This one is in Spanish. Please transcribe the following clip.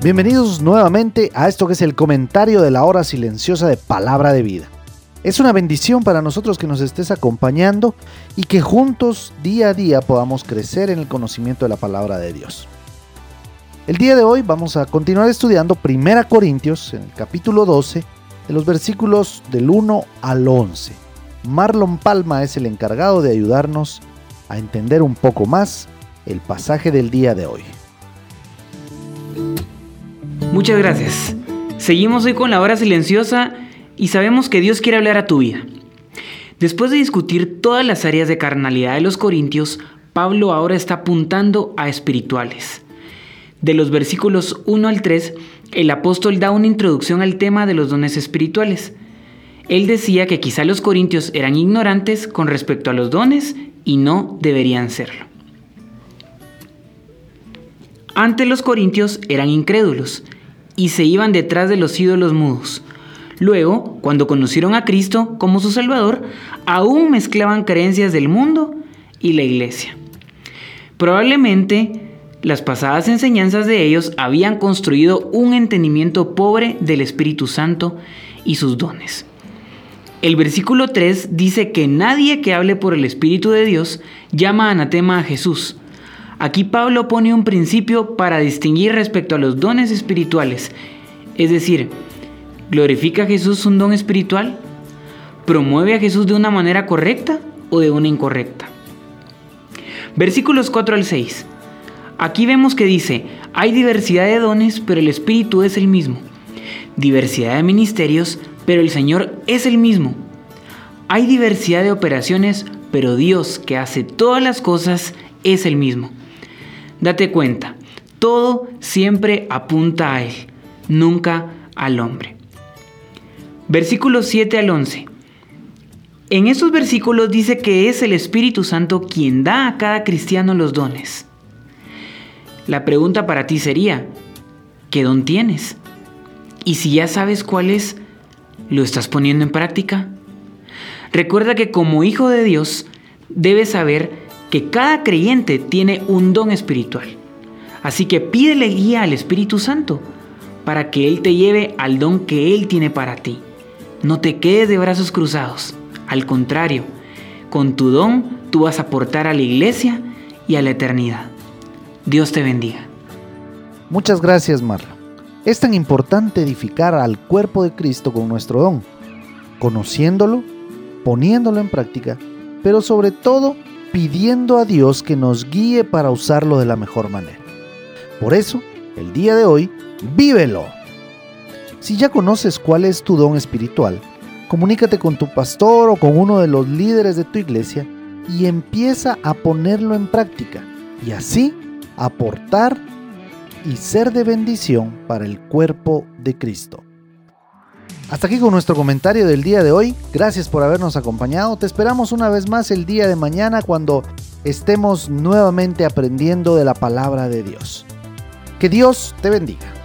Bienvenidos nuevamente a esto que es el comentario de la hora silenciosa de Palabra de Vida. Es una bendición para nosotros que nos estés acompañando y que juntos día a día podamos crecer en el conocimiento de la palabra de Dios. El día de hoy vamos a continuar estudiando 1 Corintios en el capítulo 12, en los versículos del 1 al 11. Marlon Palma es el encargado de ayudarnos a entender un poco más el pasaje del día de hoy. Muchas gracias. Seguimos hoy con la hora silenciosa y sabemos que Dios quiere hablar a tu vida. Después de discutir todas las áreas de carnalidad de los corintios, Pablo ahora está apuntando a espirituales. De los versículos 1 al 3, el apóstol da una introducción al tema de los dones espirituales. Él decía que quizá los corintios eran ignorantes con respecto a los dones y no deberían serlo. Antes los corintios eran incrédulos y se iban detrás de los ídolos mudos. Luego, cuando conocieron a Cristo como su Salvador, aún mezclaban creencias del mundo y la iglesia. Probablemente las pasadas enseñanzas de ellos habían construido un entendimiento pobre del Espíritu Santo y sus dones. El versículo 3 dice que nadie que hable por el Espíritu de Dios llama anatema a Jesús, Aquí Pablo pone un principio para distinguir respecto a los dones espirituales. Es decir, ¿glorifica a Jesús un don espiritual? ¿Promueve a Jesús de una manera correcta o de una incorrecta? Versículos 4 al 6. Aquí vemos que dice, hay diversidad de dones, pero el Espíritu es el mismo. Diversidad de ministerios, pero el Señor es el mismo. Hay diversidad de operaciones, pero Dios que hace todas las cosas es el mismo. Date cuenta, todo siempre apunta a Él, nunca al hombre. Versículos 7 al 11. En estos versículos dice que es el Espíritu Santo quien da a cada cristiano los dones. La pregunta para ti sería, ¿qué don tienes? Y si ya sabes cuál es, ¿lo estás poniendo en práctica? Recuerda que como hijo de Dios, debes saber que cada creyente tiene un don espiritual. Así que pídele guía al Espíritu Santo para que Él te lleve al don que Él tiene para ti. No te quedes de brazos cruzados. Al contrario, con tu don tú vas a aportar a la iglesia y a la eternidad. Dios te bendiga. Muchas gracias, Marla. Es tan importante edificar al cuerpo de Cristo con nuestro don, conociéndolo, poniéndolo en práctica, pero sobre todo pidiendo a Dios que nos guíe para usarlo de la mejor manera. Por eso, el día de hoy, vívelo. Si ya conoces cuál es tu don espiritual, comunícate con tu pastor o con uno de los líderes de tu iglesia y empieza a ponerlo en práctica y así aportar y ser de bendición para el cuerpo de Cristo. Hasta aquí con nuestro comentario del día de hoy. Gracias por habernos acompañado. Te esperamos una vez más el día de mañana cuando estemos nuevamente aprendiendo de la palabra de Dios. Que Dios te bendiga.